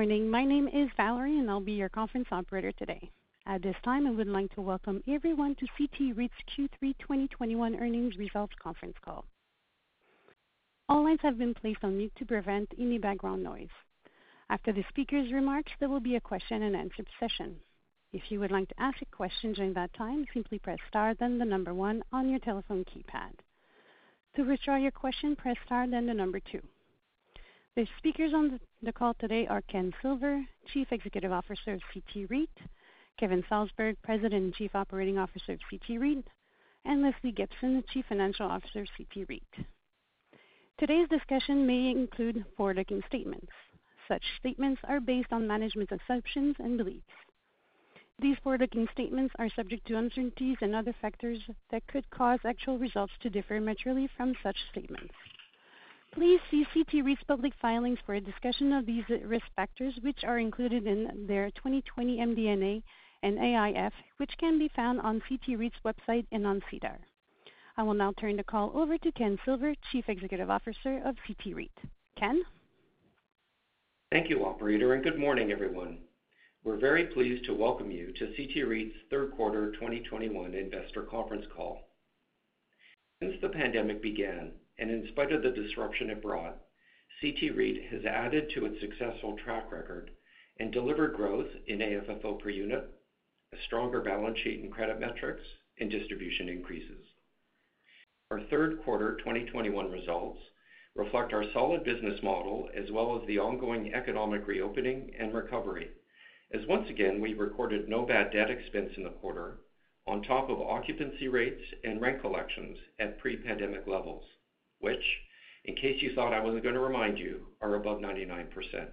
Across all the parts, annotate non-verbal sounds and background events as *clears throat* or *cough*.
Morning. My name is Valerie, and I'll be your conference operator today. At this time, I would like to welcome everyone to CT REIT's Q3 2021 earnings results conference call. All lines have been placed on mute to prevent any background noise. After the speaker's remarks, there will be a question-and-answer session. If you would like to ask a question during that time, simply press star then the number one on your telephone keypad. To withdraw your question, press star then the number two. The speakers on the call today are Ken Silver, Chief Executive Officer of CT REIT, Kevin Salsberg, President and Chief Operating Officer of CT REIT, and Lesley Gibson, Chief Financial Officer of CT REIT. Today's discussion may include forward-looking statements. Such statements are based on management assumptions and beliefs. These forward-looking statements are subject to uncertainties and other factors that could cause actual results to differ materially from such statements. Please see CT REIT's public filings for a discussion of these risk factors, which are included in their 2020 MD&A and AIF, which can be found on CT REIT's website and on SEDAR. I will now turn the call over to Ken Silver, Chief Executive Officer of CT REIT. Ken? Thank you, operator, and good morning, everyone. We're very pleased to welcome you to CT REIT's third quarter 2021 investor conference call. Since the pandemic began, and in spite of the disruption it brought, CT REIT has added to its successful track record and delivered growth in AFFO per unit, a stronger balance sheet and credit metrics, and distribution increases. Our third quarter 2021 results reflect our solid business model as well as the ongoing economic reopening and recovery, as once again, we recorded no bad debt expense in the quarter on top of occupancy rates and rent collections at pre-pandemic levels, which, in case you thought I wasn't gonna remind you, are above 99%.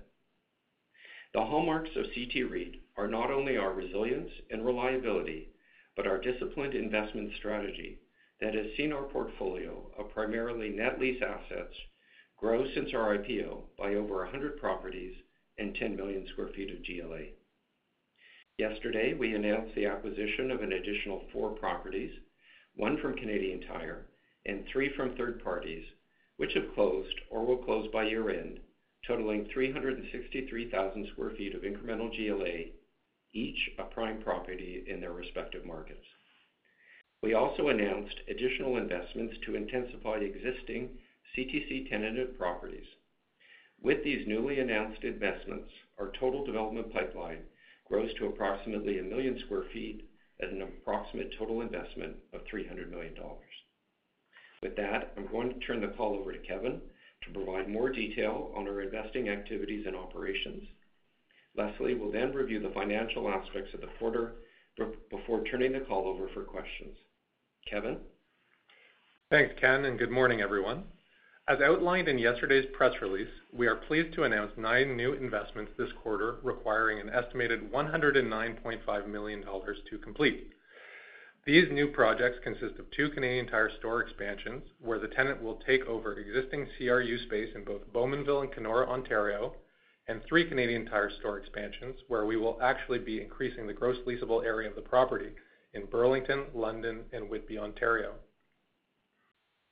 The hallmarks of CT REIT are not only our resilience and reliability, but our disciplined investment strategy that has seen our portfolio of primarily net lease assets grow since our IPO by over 100 properties and 10 million sq ft of GLA. Yesterday, we announced the acquisition of an additional four properties, one from Canadian Tire and three from third parties, which have closed or will close by year-end, totaling 363,000 sq ft of incremental GLA, each a prime property in their respective markets. We also announced additional investments to intensify existing CTC tenanted properties. With these newly announced investments, our total development pipeline grows to approximately 1 million sq ft at an approximate total investment of 300 million dollars. With that, I'm going to turn the call over to Kevin to provide more detail on our investing activities and operations. Lesley will then review the financial aspects of the quarter before turning the call over for questions. Kevin? Thanks, Ken, and good morning, everyone. As outlined in yesterday's press release, we are pleased to announce nine new investments this quarter requiring an estimated 109.5 million dollars to complete. These new projects consist of two Canadian Tire store expansions, where the tenant will take over existing CRU space in both Bowmanville and Kenora, Ontario, and three Canadian Tire store expansions, where we will actually be increasing the gross leasable area of the property in Burlington, London, and Whitby, Ontario.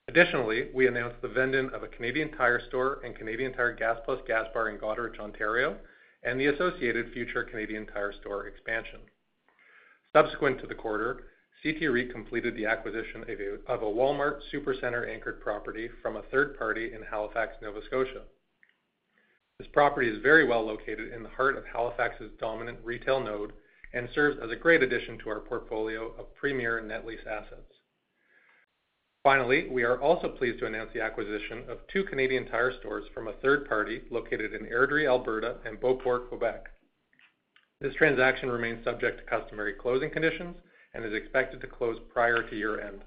Additionally, we announced the vend-in of a Canadian Tire store and Canadian Tire Gas+ gas bar in Goderich, Ontario, and the associated future Canadian Tire store expansion. Subsequent to the quarter, CT REIT completed the acquisition of a Walmart Supercentre anchored property from a third party in Halifax, Nova Scotia. This property is very well located in the heart of Halifax's dominant retail node and serves as a great addition to our portfolio of premier net lease assets. Finally, we are also pleased to announce the acquisition of two Canadian Tire stores from a third party located in Airdrie, Alberta, and Beauport, Quebec. This transaction remains subject to customary closing conditions and is expected to close prior to year-end.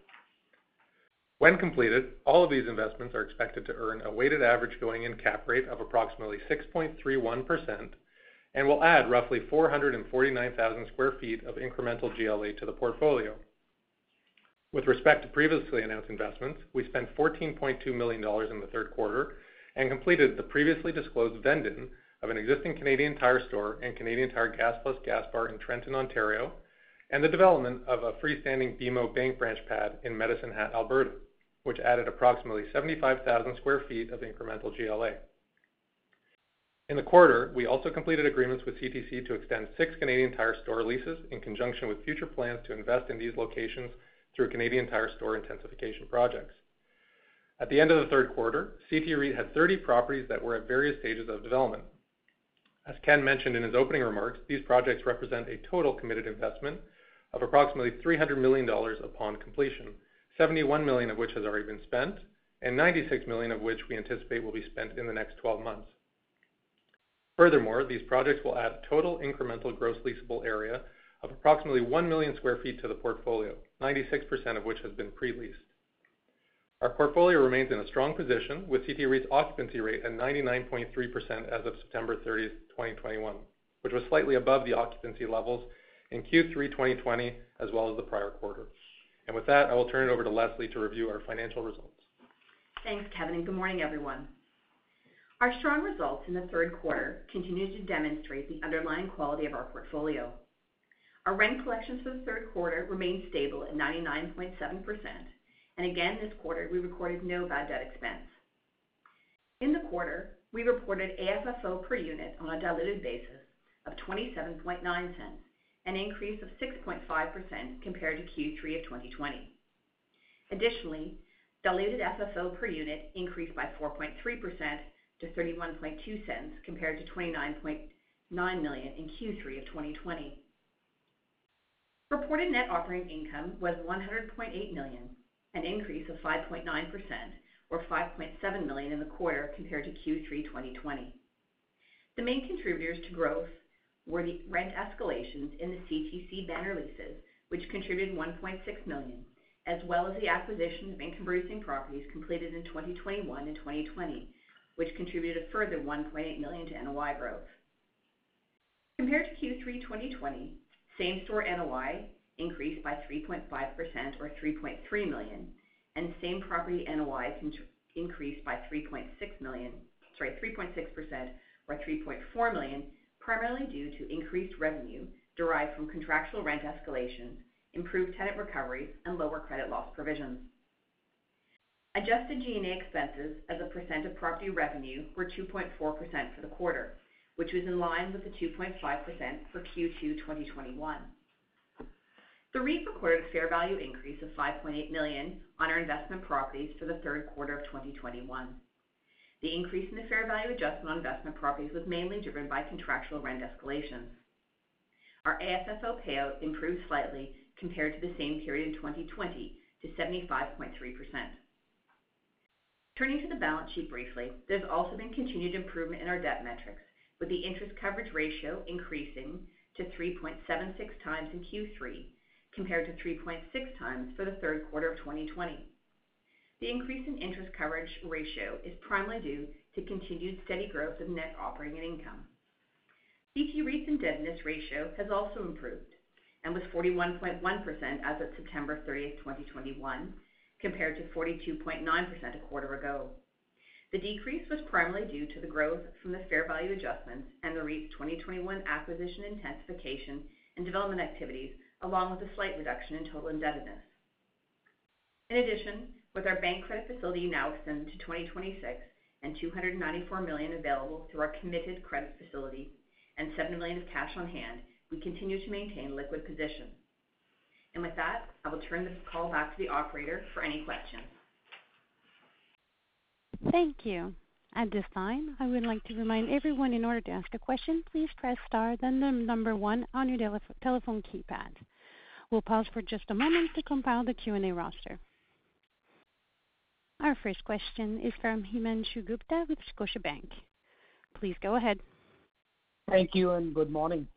When completed, all of these investments are expected to earn a weighted average going-in cap rate of approximately 6.31% and will add roughly 449,000 sq ft of incremental GLA to the portfolio. With respect to previously announced investments, we spent 14.2 million dollars in the third quarter and completed the previously disclosed vend-in of an existing Canadian Tire store and Canadian Tire Gas+ gas bar in Trenton, Ontario, and the development of a freestanding BMO bank branch pad in Medicine Hat, Alberta, which added approximately 75,000 sq ft of incremental GLA. In the quarter, we also completed agreements with CTC to extend six Canadian Tire store leases in conjunction with future plans to invest in these locations through Canadian Tire store intensification projects. At the end of the third quarter, CT REIT had 30 properties that were at various stages of development. As Ken mentioned in his opening remarks, these projects represent a total committed investment of approximately 300 million dollars upon completion, 71 million of which has already been spent, and 96 million of which we anticipate will be spent in the next 12 months. Furthermore, these projects will add total incremental gross leasable area of approximately 1 million sq ft to the portfolio, 96% of which has been pre-leased. Our portfolio remains in a strong position with CT REIT's occupancy rate at 99.3% as of September 30, 2021, which was slightly above the occupancy levels in Q3 2020 as well as the prior quarter. And with that, I will turn it over to Lesley to review our financial results. Thanks, Kevin, and good morning, everyone. Our strong results in the third quarter continue to demonstrate the underlying quality of our portfolio. Our rent collections for the third quarter remained stable at 99.7%. And again, this quarter, we recorded no bad debt expense. In the quarter, we reported AFFO per unit on a diluted basis of 0.279, an increase of 6.5% compared to Q3 of 2020. Additionally, diluted FFO per unit increased by 4.3% to 0.312 compared to 29.9 million in Q3 of 2020. Reported net operating income was 100.8 million, an increase of 5.9% or 5.7 million in the quarter compared to Q3 2020. The main contributors to growth were the rent escalations in the CTC banner leases, which contributed 1.6 million, as well as the acquisition of income-producing properties completed in 2021 and 2020, which contributed a further 1.8 million to NOI growth. Compared to Q3 2020, same-store NOI increased by 3.5% or 3.3 million, and same-property NOI increased by 3.6 million, sorry, 3.6% or 3.4 million, primarily due to increased revenue derived from contractual rent escalations, improved tenant recoveries, and lower credit loss provisions. Adjusted G&A expenses as a percent of property revenue were 2.4% for the quarter, which was in line with the 2.5% for Q2 2021. The REIT recorded a fair value increase of 5.8 million on our investment properties for the third quarter of 2021. The increase in the fair value adjustment on investment properties was mainly driven by contractual rent escalations. Our AFFO payout improved slightly compared to the same period in 2020 to 75.3%. Turning to the balance sheet briefly, there's also been continued improvement in our debt metrics, with the interest coverage ratio increasing to 3.76x in Q3 compared to 3.6x for the third quarter of 2020. The increase in interest coverage ratio is primarily due to continued steady growth of net operating income. CT REIT's indebtedness ratio has also improved and was 41.1% as of September 30, 2021, compared to 42.9% a quarter ago. The decrease was primarily due to the growth from the fair value adjustments and the REIT's 2021 acquisition intensification and development activities, along with a slight reduction in total indebtedness. In addition, with our bank credit facility now extended to 2026 and 294 million available through our committed credit facility and 7 million of cash on hand, we continue to maintain liquid position. And with that, I will turn the call back to the operator for any questions. Thank you. At this time, I would like to remind everyone in order to ask a question, please press star then the number one on your telephone keypad. We'll pause for just a moment to compile the Q&A roster. Our first question is from Himanshu Gupta with Scotiabank. Please go ahead. Thank you and good morning.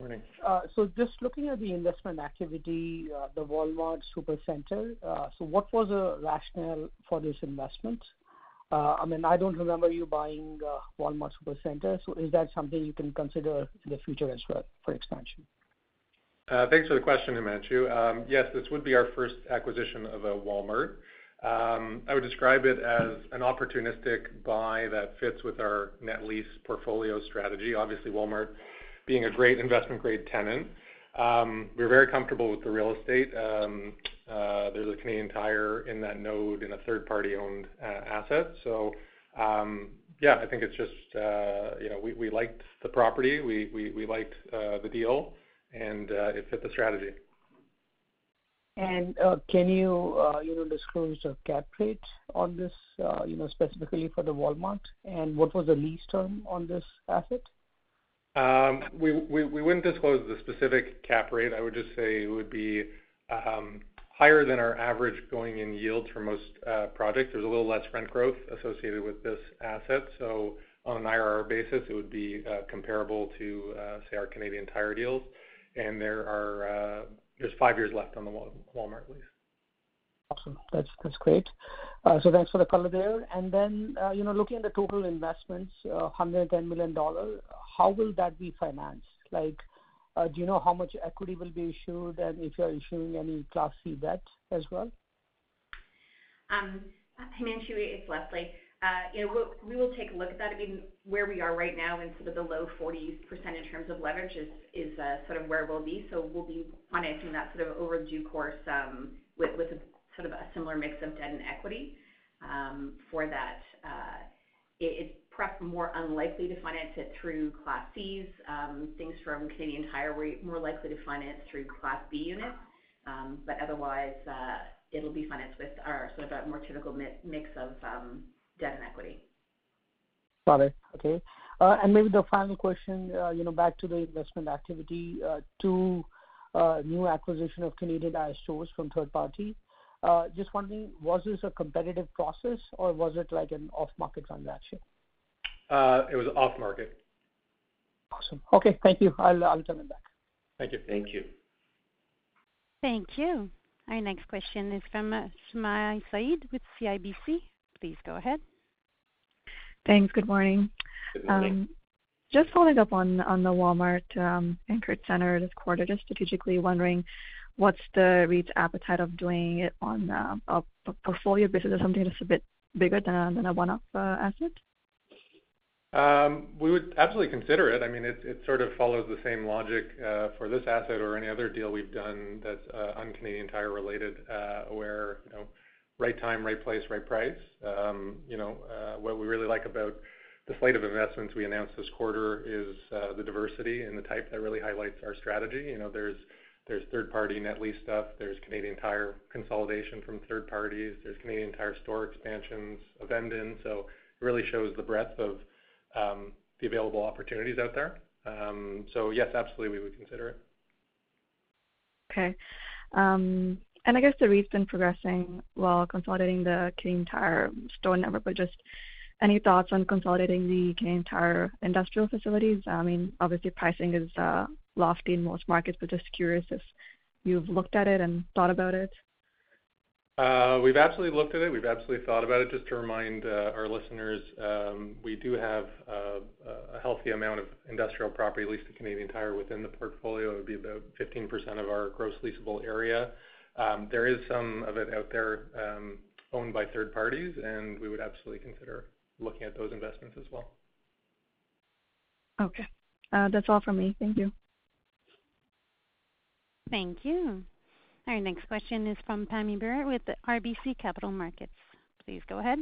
Morning. Uh, so, just looking at the investment activity, uh, the Walmart Supercenter, uh, so what was the rationale for this investment? I mean, I don't remember you buying Walmart Supercenter, so is that something you can consider in the future as well for expansion? Thanks for the question, Himanshu. Um, yes, this would be our first acquisition of a Walmart. Um, I would describe it as an opportunistic buy that fits with our net lease portfolio strategy. Obviously, Walmart being a great investment-grade tenant. Um, we're very comfortable with the real estate. Um, uh, there's a Canadian Tire in that node in a third-party-owned uh, asset. So, yeah, I think it's just, uh, you know, we liked the property, we liked the deal, and it fit the strategy. Uh, can you, uh, you know, disclose the cap rate on this, uh, you know, specifically for the Walmart? And what was the lease term on this asset? Um we we wouldn't disclose the specific cap rate. I would just say it would be um, higher than our average going-in yields for most projects. There's a little less rent growth associated with this asset, so on an IRR basis, it would be comparable to, say, our Canadian Tire deals. And there's five years left on the Walmart lease. Awesome. That's, that's great. Uh, so thanks for the color there. And then, uh, you know, looking at the total investments, uh, 110 million dollars, how will that be financed? Like, do you know how much equity will be issued, and if you are issuing any Class C debt as well? Um, Himanshu, it's Lesley. Uh, you know, we will take a look at that. I mean, where we are right now in sort of the low 40s% in terms of leverage is uh, sort of where we'll be. So we'll be financing that sort of over due course, um, with a sort of a similar mix of debt and equity. Um, for that, uh, it's perhaps more unlikely to finance it through Class Cs. Um, things from Canadian Tire, we're more likely to finance through Class B units. But otherwise, it'll be financed with our sort of a more typical mix of debt and equity. Got it. Okay. Uh, and maybe the final question, uh, you know, back to the investment activity, uh, to new acquisition of Canadian Tire stores from third party. Just wondering, was this a competitive process, or was it like an off-market transaction? It was off market. Awesome. Okay, thank you. I'll turn it back. Thank you. Thank you. Thank you. Our next question is from Sumayya Syed with CIBC. Please go ahead. Thanks. Good morning. Good morning. Um, just following up on the Walmart um, anchored center this quarter, just strategically wondering, what's the REIT's appetite of doing it on uh, a portfolio basis or something that's a bit bigger than a one-off uh, asset? Um, we would absolutely consider it. I mean, it sort of follows the same logic uh, for this asset or any other deal we've done that's un-Canadian Tire related, where, you know, right time, right place, right price. Um, you know, uh, what we really like about the slate of investments we announced this quarter is uh, the diversity and the type that really highlights our strategy. You know, there's third-party net lease stuff, there's Canadian Tire consolidation from third parties, there's Canadian Tire store expansions of vend-in. So it really shows the breadth of um, the available opportunities out there. Um, so yes, absolutely, we would consider it. Okay. And I guess the REIT's been progressing while consolidating the Canadian Tire store network, but just any thoughts on consolidating the Canadian Tire industrial facilities? I mean, obviously, pricing is uh, lofty in most markets, but just curious if you've looked at it and thought about it. Uh, we've absolutely looked at it. We've absolutely thought about it. Just to remind uh, our listeners, um, we do have a healthy amount of industrial property leased to Canadian Tire within the portfolio. It would be about 15% of our gross leasable area. Um, there is some of it out there, um, owned by third parties, and we would absolutely consider looking at those investments as well. Okay. Uh, that's all from me. Thank you. Thank you. Our next question is from Pammi Bir with RBC Capital Markets. Please go ahead.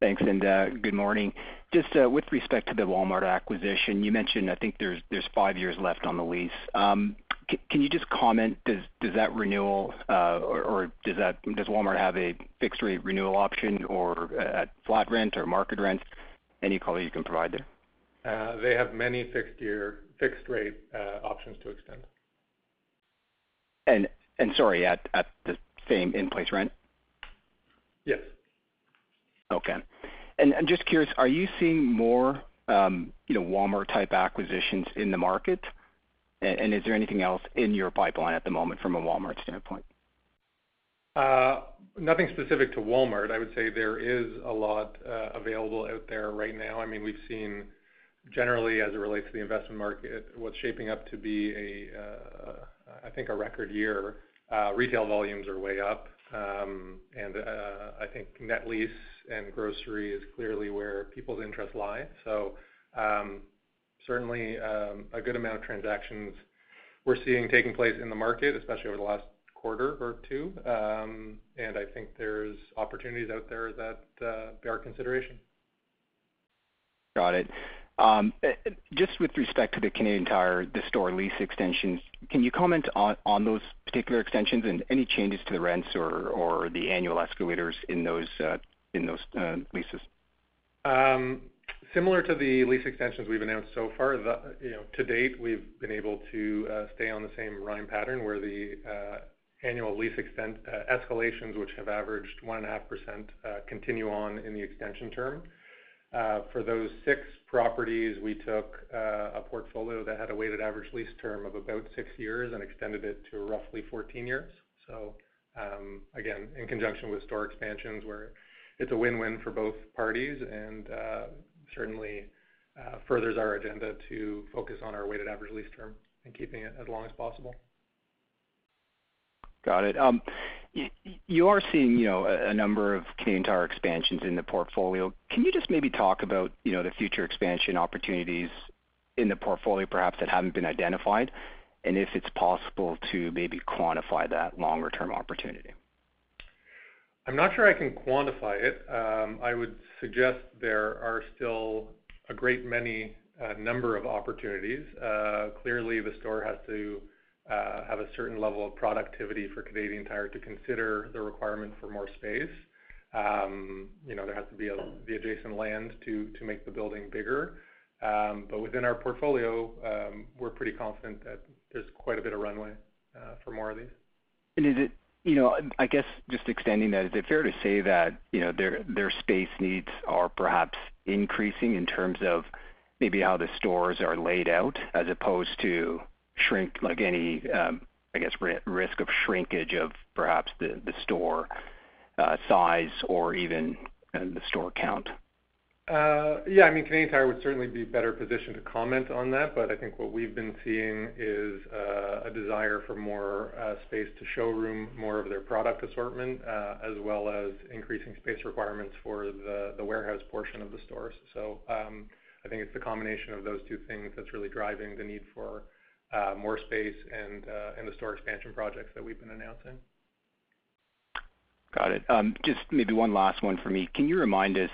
Thanks, and uh, good morning. Just uh, with respect to the Walmart acquisition, you mentioned, I think there's five years left on the lease. Um, can you just comment, does does that renewal uh, or does that does Walmart have a fixed rate renewal option or at flat rent or market rent? Any color you can provide there? They have many fixed year fixed rate options to extend. And and sorry, at the same in-place rent? Yes. Okay. And I'm just curious, are you seeing more, um, you know, Walmart-type acquisitions in the market? And is there anything else in your pipeline at the moment from a Walmart standpoint? Uh, nothing specific to Walmart. I would say there is a lot uh, available out there right now. I mean, we've seen generally as it relates to the investment market, what's shaping up to be a, uh, I think a record year. Retail volumes are way up. Um, and I think net lease and grocery is clearly where people's interests lie. So um certainly, um, a good amount of transactions we're seeing taking place in the market, especially over the last quarter or two. Um, and I think there's opportunities out there that uh, bear consideration. Got it. Um, just with respect to the Canadian Tire, the store lease extensions, can you comment on those particular extensions and any changes to the rents or the annual escalators in those uh, Uh, leases? Um, similar to the lease extensions we've announced so far, you know, to date, we've been able to uh, stay on the same rhyme pattern where the uh, annual lease escalations, which have averaged 1.5%, continue on in the extension term. For those six properties, we took a portfolio that had a weighted average lease term of about six years and extended it to roughly 14 years. So um again, in conjunction with store expansions where it's a win-win for both parties and uh, certainly uh, furthers our agenda to focus on our weighted average lease term and keeping it as long as possible. Got it. Um, you are seeing, you know, a number of Canadian Tire expansions in the portfolio. Can you just maybe talk about, you know, the future expansion opportunities in the portfolio perhaps that haven't been identified, and if it's possible to maybe quantify that longer term opportunity? I'm not sure I can quantify it. Um, I would suggest there are still a great many uh, number of opportunities. Uh, clearly, the store has to uh, have a certain level of productivity for Canadian Tire to consider the requirement for more space. Um, you know, there has to be the adjacent land to make the building bigger. Um, but within our portfolio, we're pretty confident that there's quite a bit of runway for more of these. Is it, you know, I guess just extending that, is it fair to say that, you know, their their space needs are perhaps increasing in terms of maybe how the stores are laid out as opposed to shrink like any, um, I guess, risk of shrinkage of perhaps the the store uh, size or even uh, the store count? Uh, I mean, Canadian Tire would certainly be better positioned to comment on that. But I think what we've been seeing is uh, a desire for more uh, space to showroom more of their product assortment, as well as increasing space requirements for the warehouse portion of the stores. So, um, I think it's the combination of those two things that's really driving the need for more space and uh and the store expansion projects that we've been announcing. Got it. Um, just maybe one last one for me. Can you remind us,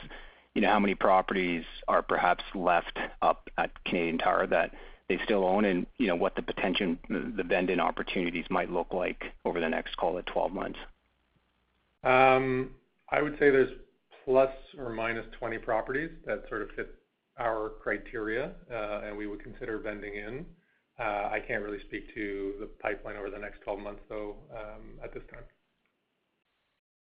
you know, how many properties are perhaps left up at Canadian Tire that they still own and, you know, what the potential, the vend-in opportunities might look like over the next, call it 12 months? Um, I would say there's ±20 properties that sort of fit our criteria, uh, and we would consider vending in. Uh, I can't really speak to the pipeline over the next 12 months, though, um, at this time.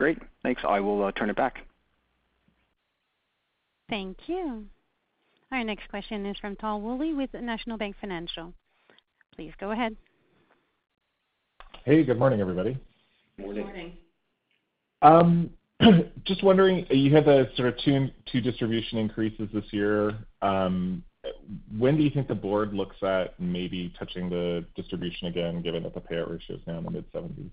Great. Thanks. I will uh, turn it back. Thank you. Our next question is from Tal Woolley with National Bank Financial. Please go ahead. Hey, good morning, everybody. Morning. Morning. Um, *clears throat* just wondering, you had the sort of two distribution increases this year. Um, when do you think the board looks at maybe touching the distribution again, given that the payout ratio is now in the mid-70s%?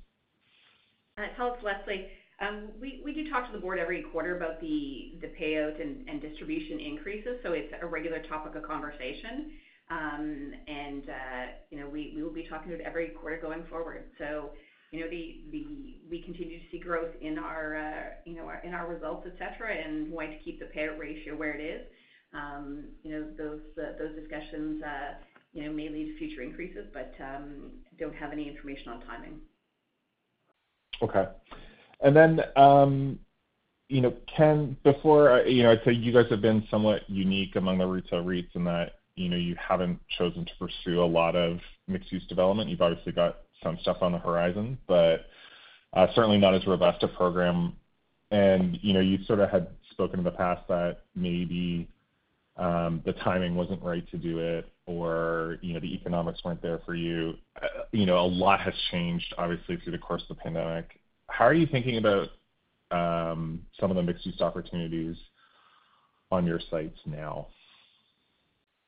Uh, Tal, it's Lesley. Um, we do talk to the board every quarter about the payout and distribution increases, so it's a regular topic of conversation. Um, and uh, you know, we will be talking to it every quarter going forward. So, you know, we continue to see growth in our uh, results, et cetera, and want to keep the payout ratio where it is. Um, you know, those uh, discussions may lead to future increases, but don't have any information on timing. Okay. And then, um, you know, Ken, before, uh, you know, I'd say you guys have been somewhat unique among the retail REITs in that, you know, you haven't chosen to pursue a lot of mixed-use development. You've obviously got some stuff on the horizon, but uh, certainly not as robust a program. And, you know, you sort of had spoken in the past that maybe um, the timing wasn't right to do it or, you know, the economics weren't there for you. Uh, you know, a lot has changed, obviously, through the course of the pandemic. How are you thinking about um, some of the mixed-use opportunities on your sites now?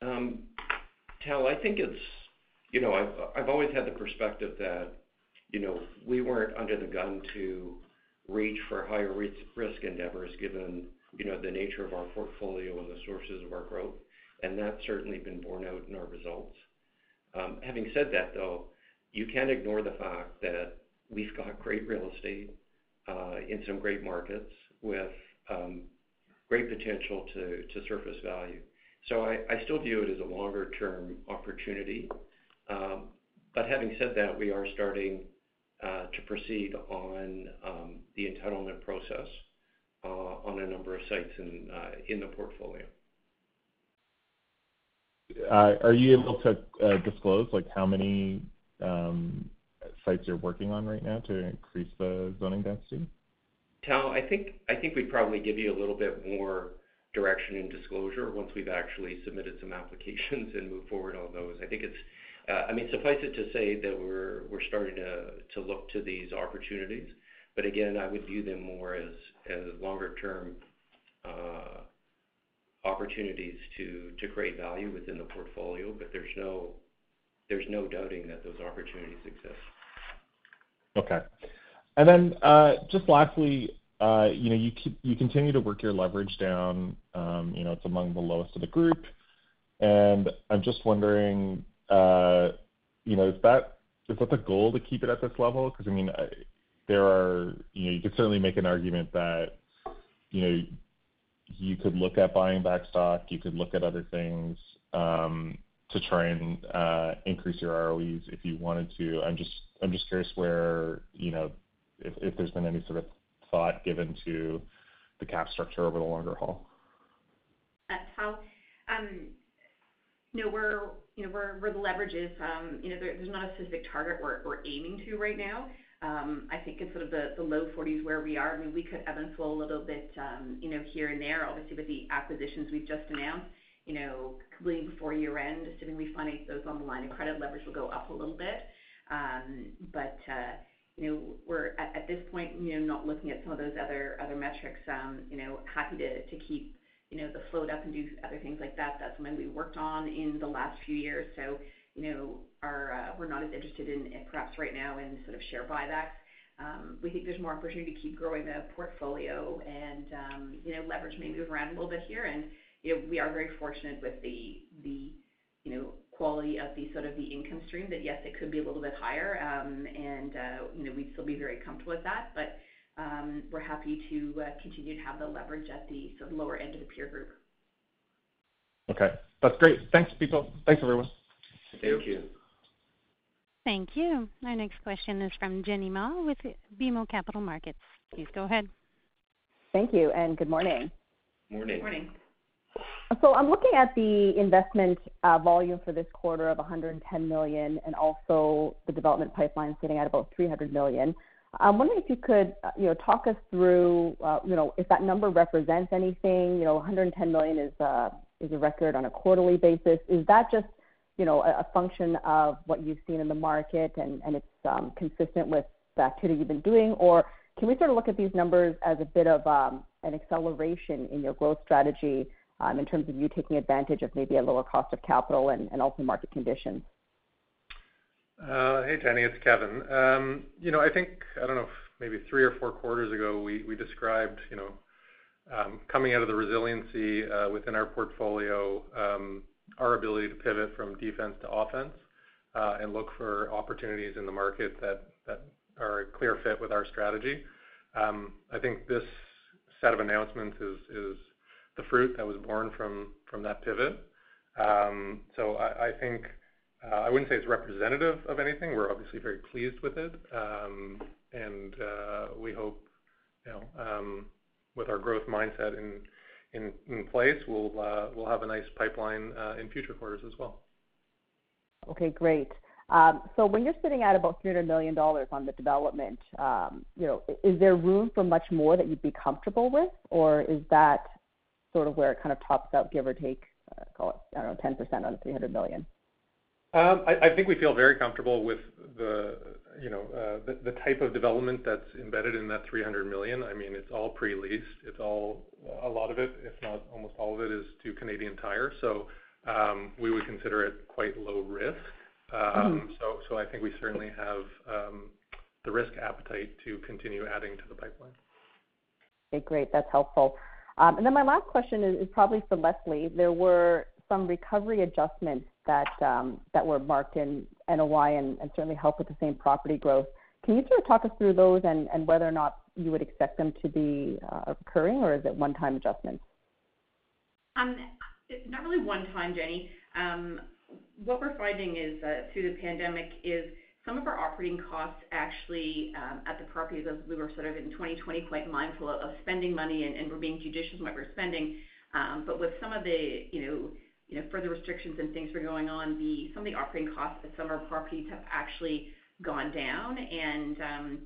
Um, Tal, I think it's... You know, I've always had the perspective that, you know, we weren't under the gun to reach for higher risk endeavors, given, you know, the nature of our portfolio and the sources of our growth, and that's certainly been borne out in our results. Um, having said that, though, you can't ignore the fact that we've got great real estate uh, in some great markets with um, great potential to surface value. So I still view it as a longer-term opportunity. Um, but having said that, we are starting uh, to proceed on um, the entitlement process uh, on a number of sites in the portfolio. Are you able to disclose, like, how many sites you're working on right now to increase the zoning density? Tal, I think, I think we'd probably give you a little bit more direction and disclosure once we've actually submitted some applications *laughs* and moved forward on those. I think it's, uh, I mean, suffice it to say that we're, we're starting to look to these opportunities. But again, I would view them more as longer term uh, opportunities to create value within the portfolio. But there's no doubting that those opportunities exist. Okay. And then, uh, just lastly, uh, you know, you continue to work your leverage down. Um, you know, it's among the lowest of the group. And I'm just wondering, uh, you know, is that the goal to keep it at this level? Because, I mean, there are... You know, you could certainly make an argument that, you know, you could look at buying back stock, you could look at other things, um, to try and increase your ROEs if you wanted to. I'm just curious where, you know, if there's been any sort of thought given to the cap structure over the longer haul. Tal, um, you know, where the leverage is, um, you know, there's not a specific target we're aiming to right now. Um, I think it's sort of the low 40s where we are. I mean, we could ebb and flow a little bit, you know, here and there. Obviously, with the acquisitions we've just announced, you know, completing before year-end, assuming we finance those on the line of credit, leverage will go up a little bit. Um, but, uh, you know, we're at this point, you know, not looking at some of those other metrics, um, you know, happy to keep, you know, the float up and do other things like that. That's something we worked on in the last few years. So, you know, our, uh, we're not as interested in, perhaps right now, in sort of share buybacks. Um, we think there's more opportunity to keep growing the portfolio and, you know, leverage may move around a little bit here. And, you know, we are very fortunate with the quality of the sort of the income stream, that, yes, it could be a little bit higher. Um, and, uh, you know, we'd still be very comfortable with that. But, um, we're happy to uh, continue to have the leverage at the sort of lower end of the peer group. Okay. That's great. Thanks, people. Thanks, everyone. Thank you. Thank you. Our next question is from Jenny Ma with BMO Capital Markets. Please go ahead. Thank you, and good morning. Morning. Morning. So I'm looking at the investment uh, volume for this quarter of 110 million, and also the development pipeline sitting at about 300 million. I'm wondering if you could, uh, you know, talk us through, uh, you know, if that number represents anything. You know, 110 million is uh is a record on a quarterly basis. Is that just, you know, a function of what you've seen in the market and it's um, consistent with the activity you've been doing? Or can we sort of look at these numbers as a bit of um, an acceleration in your growth strategy, Um, in terms of you taking advantage of maybe a lower cost of capital and also market conditions? Uh, hey, Jenny, it's Kevin. Um, you know, I think, I don't know, maybe three or four quarters ago, we described, you know, um, coming out of the resiliency uh, within our portfolio, our ability to pivot from defense to offense, uh, and look for opportunities in the market that are a clear fit with our strategy. I think this set of announcements is is the fruit that was born from that pivot. Um, so I think, uh, I wouldn't say it's representative of anything. We're obviously very pleased with it. Um, and uh, we hope, you know, um, with our growth mindset in place, uh, we'll have a nice pipeline in future quarters as well. Okay, great. Um, so when you're sitting at about 300 million dollars on the development, you know, is there room for much more that you'd be comfortable with? Or is that sort of where it kind of tops out, give or take, call it, I don't know, 10% on 300 million? I think we feel very comfortable with the, you know, uh, the type of development that's embedded in that 300 million. I mean, it's all pre-leased. It's all, a lot of it, if not almost all of it, is to Canadian Tire. So um, We would consider it quite low risk. Mm-hmm. So, so I think we certainly have the risk appetite to continue adding to the pipeline. Okay, great. That's helpful. Um, my last question is probably for Lesley. There were some recovery adjustments that um, that were marked in NOI and certainly helped with the same property growth. Can you sort of talk us through those and and whether or not you would expect them to be uh, recurring, or is it one-time adjustments? It's not really one time, Jenny. What we're finding is that through the pandemic is some of our operating costs actually um, at the properties as we were sort of in 2020 quite mindful of spending money and we're being judicious in what we're spending. Um, but with some of the, you know, further restrictions and things were going on, some of the operating costs at some of our properties have actually gone down. And um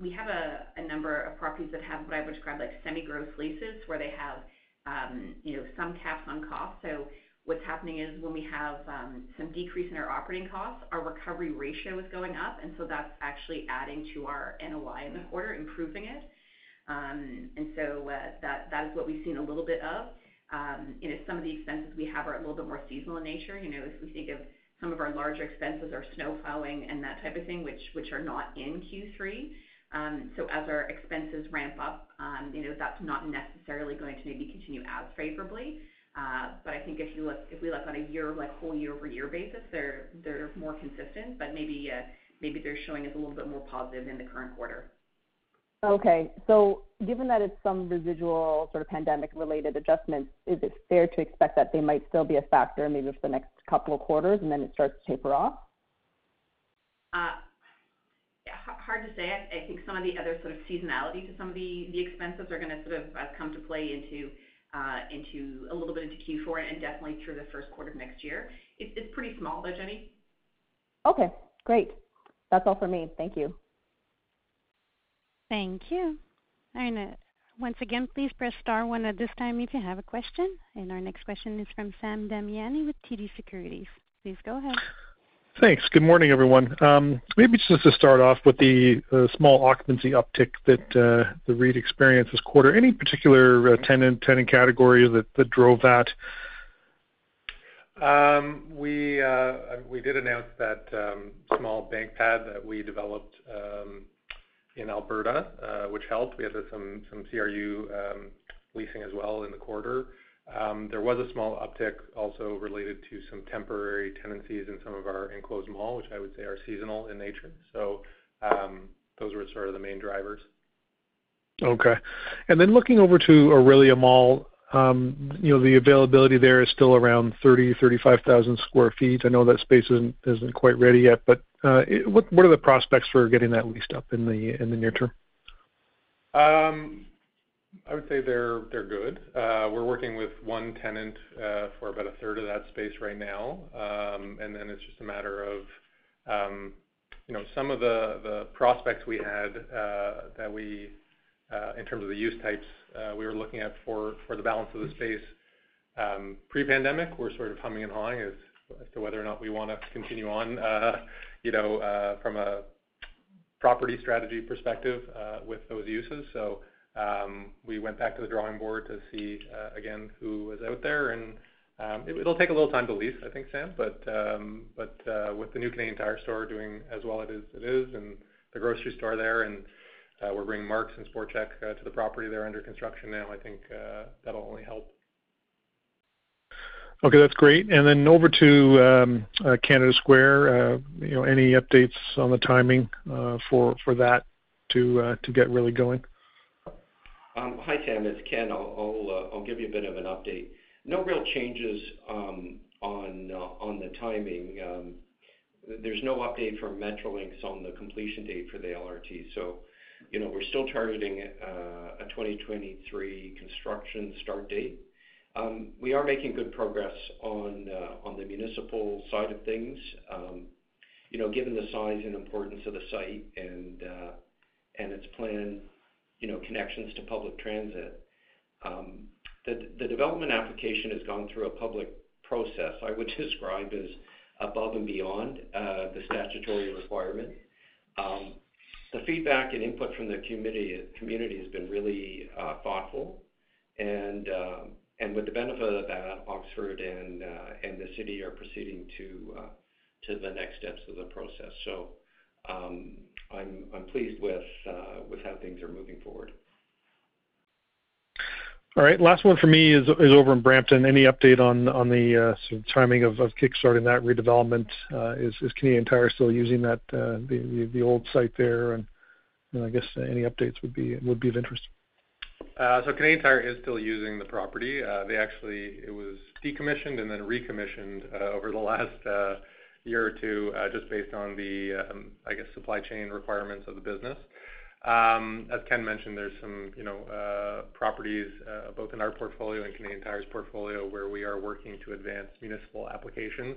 we have a number of properties that have what I would describe like semi-gross leases, where they have, um, you know, some caps on costs. What's happening is when we have um, some decrease in our operating costs, our recovery ratio is going up, and so that's actually adding to our NOI in the quarter, improving it. Um, and so, uh, that is what we've seen a little bit of. Um, you know, some of the expenses we have are a little bit more seasonal in nature. You know, if we think of some of our larger expenses are snow plowing and that type of thing, which are not in Q3. So As our expenses ramp up, you know, that's not necessarily going to maybe continue as favorably. Uh, I think if we look on a year, like whole year-over-year basis, they're more consistent, but uh, maybe they're showing us a little bit more positive in the current quarter. Okay. So given that it's some residual sort of pandemic-related adjustments, is it fair to expect that they might still be a factor maybe for the next couple of quarters and then it starts to taper off? Uh, hard to say. I think some of the other sort of seasonality to some of the expenses are gonna sort of come to play into Uh, a little bit into Q4 and definitely through the first quarter of next year. It's pretty small though, Jenny. Okay, great. That's all for me. Thank you. Thank you. Uh, once again, please press star one at this time if you have a question. And our next question is from Sam Damiani with TD Securities. Please go ahead. Thanks. Good morning, everyone. Um, maybe just to start off with the small occupancy uptick that uh, the REIT experienced this quarter. Any particular uh, tenant tenant categories that drove that? Um we uh we did announce that um, small bank pad that we developed um, in Alberta, uh, which helped. We had some CRU leasing as well in the quarter. Um, there was a small uptick also related to some temporary tenancies in some of our enclosed mall, which I would say are seasonal in nature. So um those were sort of the main drivers. Okay. And then looking over to Orillia Mall, um, you know, the availability there is still around 30,000-35,000 sq ft. I know that space isn't quite ready yet, but uh, what are the prospects for getting that leased up in the in the near term? Um, I would say they're good. Uh, we're working with one tenant uh, for about a third of that space right now. Um and then it's just a matter of, um, you know, some of the prospects we had uh, that we in terms of the use types we were looking at for the balance of the space um, pre-pandemic. We're sort of humming and hawing as to whether or not we wanna continue on, you know, from a property strategy perspective with those uses. Um, we went back to the drawing board to see uh, again who was out there. And um, It'll take a little time to lease, I think, Sam. But um, but uh, with the new Canadian Tire store doing as well as it is, and the grocery store there, and uh, we're bringing Mark's and Sport Chek uh, to the property. They're under construction now. I think that'll only help. Okay, that's great. And then over to um, Canada Square. You know, any updates on the timing uh, for for that to to get really going? Um, hi, Sam. It's Ken. Uh, I'll give you a bit of an update. No real changes um, uh, on the timing. Um, there's no update from Metrolinx on the completion date for the LRT. So, you know, we're still targeting uh, a 2023 construction start date. We are making good progress on the municipal side of things. You know, given the size and importance of the site and its planned, you know, connections to public transit, um, the the development application has gone through a public process I would *laughs* describe as above and beyond uh, the statutory requirement. Um, the feedback and input from the community community has been really uh, thoughtful. And um, and with the benefit of that, Oxford and uh, and the city are proceeding to to the next steps of the process. I'm pleased uh, with how things are moving forward. All right. Last one for me is over in Brampton. Any update on the uh, sort of timing of kickstarting that redevelopment? Uh, is Canadian Tire still using that, the old site there? And and I guess any updates would be of interest. Uh so Canadian Tire is still using the property. Uh they actually it was decommissioned and then recommissioned over the last year or two, uh, just based on the, um, I guess, supply chain requirements of the business. Um, as Ken mentioned, there's some, you know, uh, properties uh, both in our portfolio and Canadian Tire's portfolio, where we are working to advance municipal applications.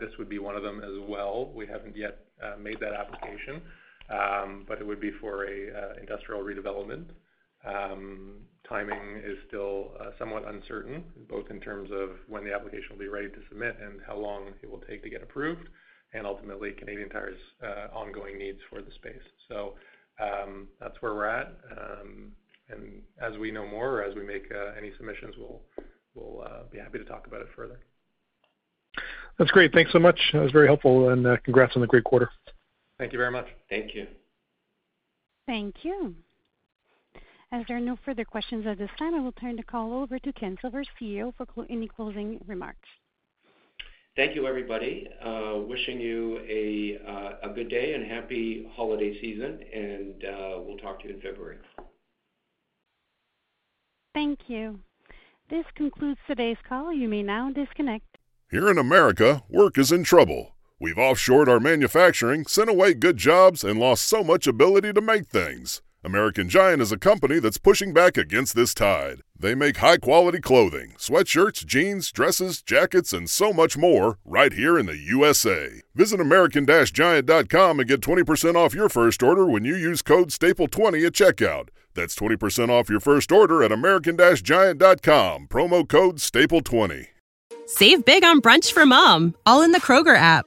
This would be one of them as well. We haven't yet made that application, um, but it would be for a industrial redevelopment. Um, timing is still uh, somewhat uncertain, both in terms of when the application will be ready to submit and how long it will take to get approved, and ultimately Canadian Tire's uh, ongoing needs for the space. So, um, that's where we're at. Um, and as we know more or as we make uh, any submissions, we'll be happy to talk about it further. That's great. Thanks so much. That was very helpful, and congrats on the great quarter. Thank you very much. Thank you. Thank you. As there are no further questions at this time, I will turn the call over to Ken Silver, CEO, for any closing remarks. Thank you, everybody. Uh, wishing you uh, a good day and happy holiday season, and uh, we'll talk to you in February. Thank you. This concludes today's call. You may now disconnect. Here in America, work is in trouble. We've offshored our manufacturing, sent away good jobs, and lost so much ability to make things. American Giant is a company that's pushing back against this tide. They make high-quality clothing, sweatshirts, jeans, dresses, jackets, and so much more right here in the USA. Visit american-giant.com and get 20% off your first order when you use code STAPLE20 at checkout. That's 20% off your first order at american-giant.com, promo code STAPLE20. Save big on brunch for mom, all in the Kroger app.